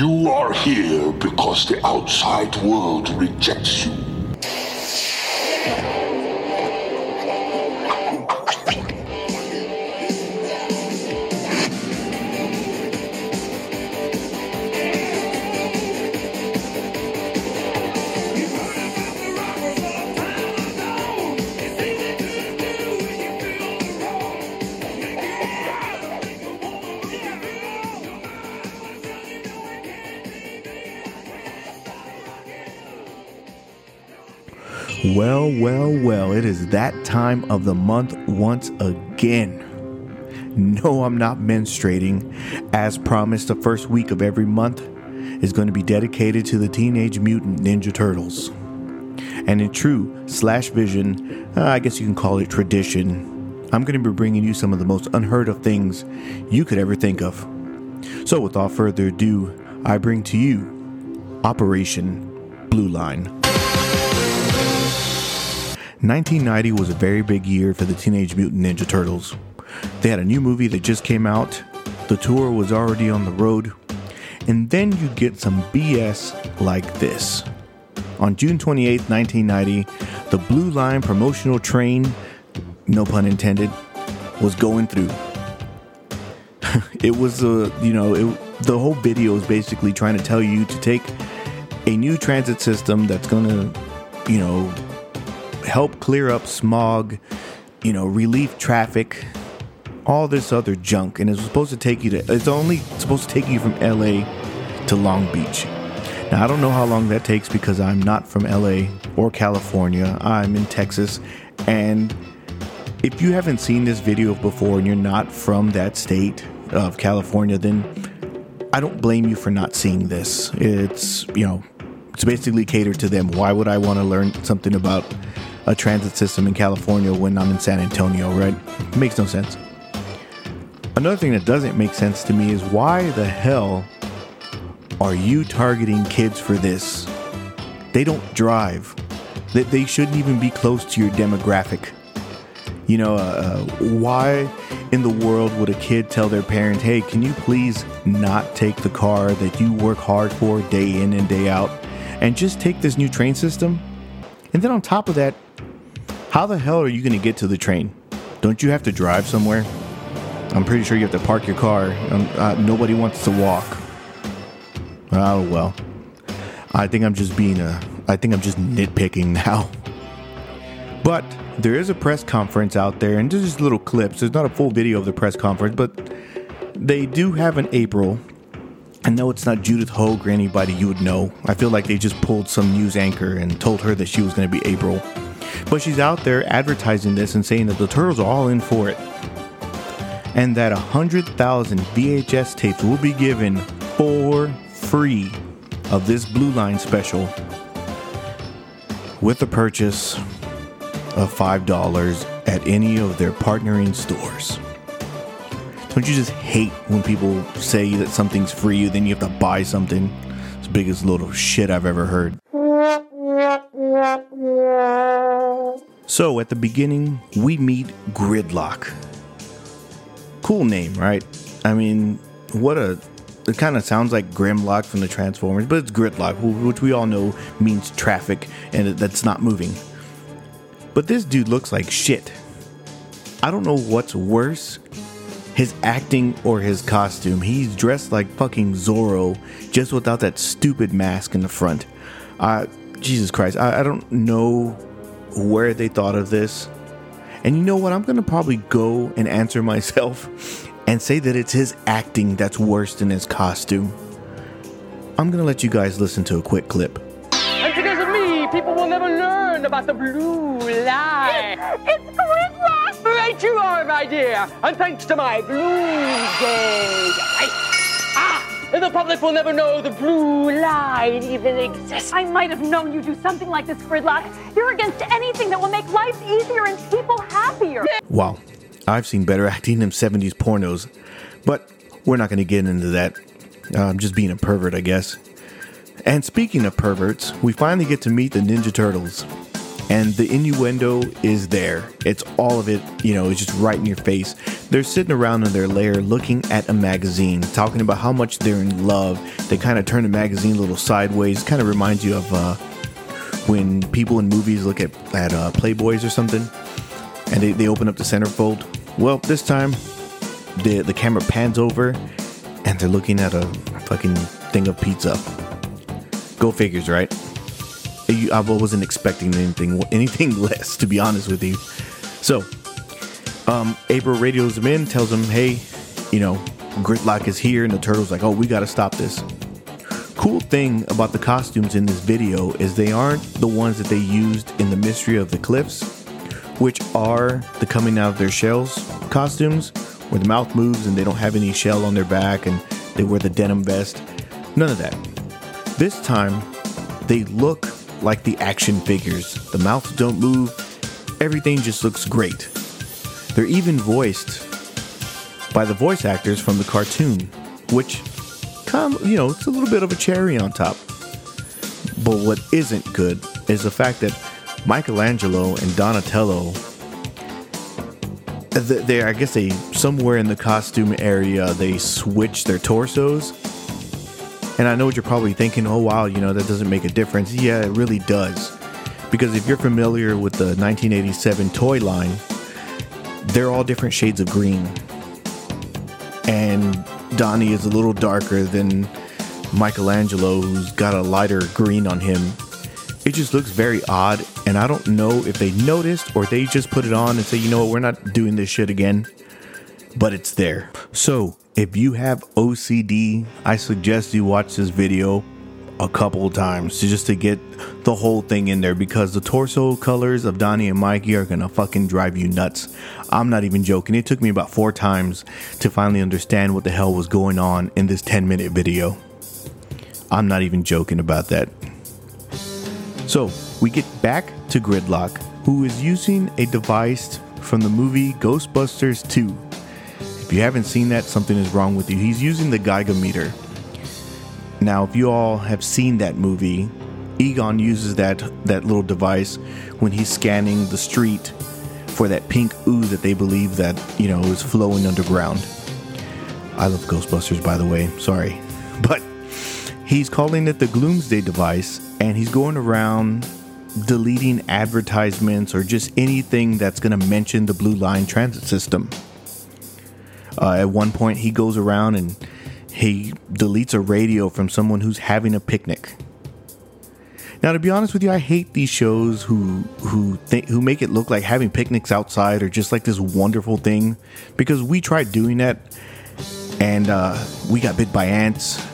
You are here because the outside world rejects you. Well, well, well, it is that time of the month once again. No, I'm not menstruating. As promised, the first week of every month is going to be dedicated to the Teenage Mutant Ninja Turtles. And in true slash vision, uh, I guess you can call it tradition, I'm going to be bringing you some of the most unheard of things you could ever think of. So, without further ado, I bring to you Operation Blue Line. 1990 was a very big year for the Teenage Mutant Ninja Turtles. They had a new movie that just came out, the tour was already on the road, and then you get some BS like this. On June 28, 1990, the Blue Line promotional train, no pun intended, was going through. it was a, uh, you know, it, the whole video is basically trying to tell you to take a new transit system that's going to, you know, help clear up smog, you know, relieve traffic, all this other junk. And it's supposed to take you to, it's only supposed to take you from LA to Long Beach. Now, I don't know how long that takes because I'm not from LA or California. I'm in Texas. And if you haven't seen this video before and you're not from that state of California, then I don't blame you for not seeing this. It's, you know, it's basically catered to them. Why would I want to learn something about a transit system in California when I'm in San Antonio, right? It makes no sense. Another thing that doesn't make sense to me is why the hell are you targeting kids for this? They don't drive. They, they shouldn't even be close to your demographic. You know, uh, uh, why in the world would a kid tell their parent, hey, can you please not take the car that you work hard for day in and day out and just take this new train system? And then on top of that, how the hell are you going to get to the train? Don't you have to drive somewhere? I'm pretty sure you have to park your car. Um, uh, nobody wants to walk. Oh well. I think I'm just being a. I think I'm just nitpicking now. But there is a press conference out there, and there's just little clips. There's not a full video of the press conference, but they do have an April. I know it's not Judith Hoag or anybody you would know. I feel like they just pulled some news anchor and told her that she was going to be April. But she's out there advertising this and saying that the Turtles are all in for it. And that 100,000 VHS tapes will be given for free of this Blue Line special with the purchase of $5 at any of their partnering stores. Don't you just hate when people say that something's free, then you have to buy something? It's the biggest of shit I've ever heard. So at the beginning, we meet Gridlock. Cool name, right? I mean, what a. It kind of sounds like Grimlock from the Transformers, but it's Gridlock, which we all know means traffic and that's not moving. But this dude looks like shit. I don't know what's worse his acting or his costume. He's dressed like fucking Zorro, just without that stupid mask in the front. Uh, Jesus Christ, I, I don't know where they thought of this. And you know what? I'm going to probably go and answer myself and say that it's his acting that's worse than his costume. I'm going to let you guys listen to a quick clip. And because of me, people will never learn about the blue line. It's, it's Gridlock! Right you are, my dear. And thanks to my blue gauge. And the public will never know the blue line even exists. I might have known you'd do something like this, Gridlock. You're against anything that will make life easier and people happier. Wow, I've seen better acting than 70s pornos, but we're not going to get into that. Uh, I'm just being a pervert, I guess. And speaking of perverts, we finally get to meet the Ninja Turtles. And the innuendo is there. It's all of it, you know, it's just right in your face. They're sitting around in their lair looking at a magazine, talking about how much they're in love. They kind of turn the magazine a little sideways. Kind of reminds you of uh, when people in movies look at, at uh, Playboys or something and they, they open up the centerfold. Well, this time the, the camera pans over and they're looking at a fucking thing of pizza. Go figures, right? I wasn't expecting anything anything less, to be honest with you. So, um, April radios him in, tells him, "Hey, you know, Gridlock is here," and the turtle's like, "Oh, we got to stop this." Cool thing about the costumes in this video is they aren't the ones that they used in the Mystery of the Cliffs, which are the coming out of their shells costumes, where the mouth moves and they don't have any shell on their back and they wear the denim vest. None of that. This time, they look like the action figures. The mouths don't move, everything just looks great. They're even voiced by the voice actors from the cartoon, which, come, you know, it's a little bit of a cherry on top. But what isn't good is the fact that Michelangelo and Donatello, they, I guess they somewhere in the costume area they switch their torsos and I know what you're probably thinking, oh, wow, you know, that doesn't make a difference. Yeah, it really does. Because if you're familiar with the 1987 toy line, they're all different shades of green. And Donnie is a little darker than Michelangelo, who's got a lighter green on him. It just looks very odd, and I don't know if they noticed or they just put it on and say, you know what, we're not doing this shit again. But it's there. So, if you have OCD, I suggest you watch this video a couple times just to get the whole thing in there because the torso colors of Donnie and Mikey are gonna fucking drive you nuts. I'm not even joking. It took me about four times to finally understand what the hell was going on in this 10 minute video. I'm not even joking about that. So, we get back to Gridlock, who is using a device from the movie Ghostbusters 2 if you haven't seen that, something is wrong with you. He's using the Geiger meter. Now, if you all have seen that movie, Egon uses that that little device when he's scanning the street for that pink ooze that they believe that you know is flowing underground. I love Ghostbusters, by the way. Sorry, but he's calling it the Gloomsday device, and he's going around deleting advertisements or just anything that's going to mention the Blue Line transit system. Uh, at one point, he goes around and he deletes a radio from someone who's having a picnic. Now, to be honest with you, I hate these shows who who th- who make it look like having picnics outside or just like this wonderful thing, because we tried doing that, and uh, we got bit by ants.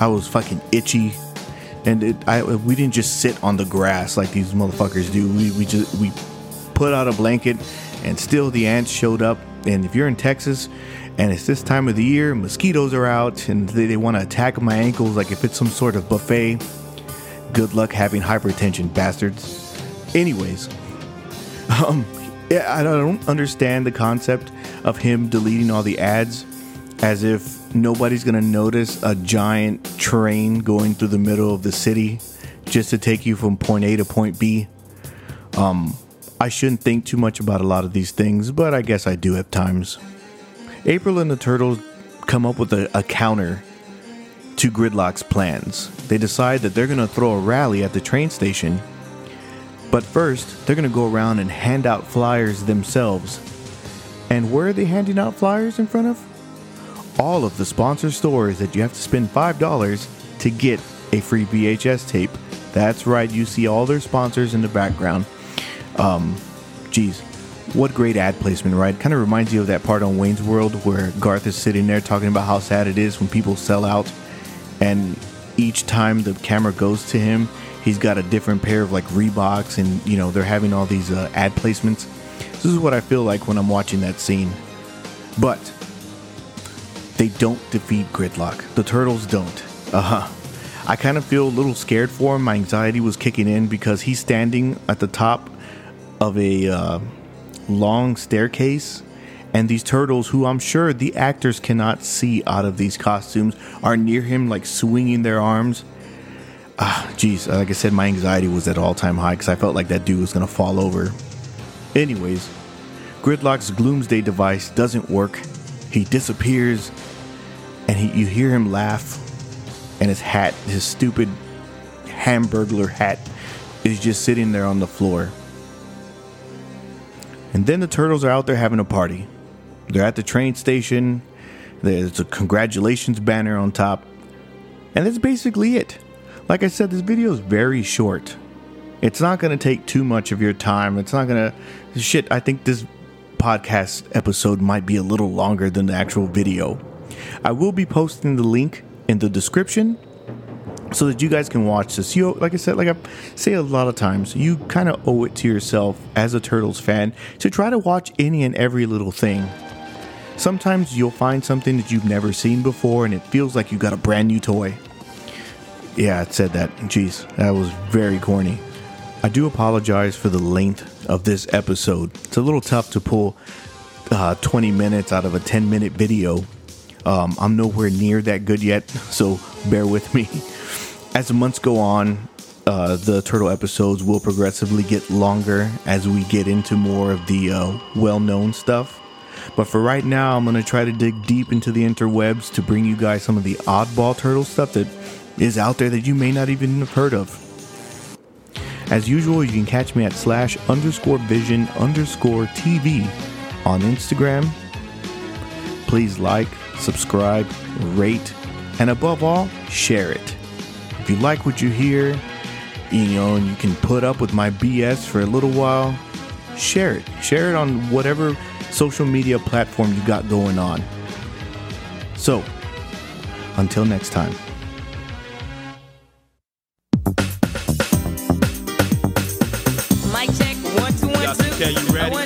I was fucking itchy, and it, I we didn't just sit on the grass like these motherfuckers do. We we just we put out a blanket, and still the ants showed up. And if you're in Texas, and it's this time of the year, mosquitoes are out and they, they want to attack my ankles like if it's some sort of buffet. Good luck having hypertension, bastards. Anyways, um, yeah, I don't understand the concept of him deleting all the ads as if nobody's gonna notice a giant train going through the middle of the city just to take you from point A to point B. Um, I shouldn't think too much about a lot of these things, but I guess I do at times. April and the Turtles come up with a, a counter to Gridlock's plans. They decide that they're going to throw a rally at the train station, but first, they're going to go around and hand out flyers themselves. And where are they handing out flyers in front of? All of the sponsor stores that you have to spend $5 to get a free VHS tape. That's right, you see all their sponsors in the background. Um, geez, what great ad placement, right? Kind of reminds you of that part on Wayne's World where Garth is sitting there talking about how sad it is when people sell out, and each time the camera goes to him, he's got a different pair of like Reeboks, and you know they're having all these uh, ad placements. This is what I feel like when I'm watching that scene, but they don't defeat Gridlock. The turtles don't. Uh huh. I kind of feel a little scared for him. My anxiety was kicking in because he's standing at the top of a uh, long staircase. And these turtles, who I'm sure the actors cannot see out of these costumes, are near him, like swinging their arms. Ah, jeez, like I said, my anxiety was at all time high because I felt like that dude was gonna fall over. Anyways, Gridlock's Gloomsday device doesn't work. He disappears, and he, you hear him laugh, and his hat, his stupid hamburglar hat, is just sitting there on the floor. And then the turtles are out there having a party. They're at the train station. There's a congratulations banner on top. And that's basically it. Like I said, this video is very short. It's not going to take too much of your time. It's not going to. Shit, I think this podcast episode might be a little longer than the actual video. I will be posting the link in the description so that you guys can watch this. You, like I said, like I say a lot of times, you kind of owe it to yourself as a Turtles fan to try to watch any and every little thing. Sometimes you'll find something that you've never seen before and it feels like you got a brand new toy. Yeah, it said that. Jeez, that was very corny. I do apologize for the length of this episode. It's a little tough to pull uh, 20 minutes out of a 10 minute video. Um, I'm nowhere near that good yet, so bear with me. As the months go on, uh, the turtle episodes will progressively get longer as we get into more of the uh, well known stuff. But for right now, I'm going to try to dig deep into the interwebs to bring you guys some of the oddball turtle stuff that is out there that you may not even have heard of. As usual, you can catch me at slash underscore vision underscore TV on Instagram. Please like, subscribe, rate, and above all, share it. If you like what you hear, you know, and you can put up with my BS for a little while, share it. Share it on whatever social media platform you got going on. So, until next time. Mic check, one, two, one, two. Jessica, you ready?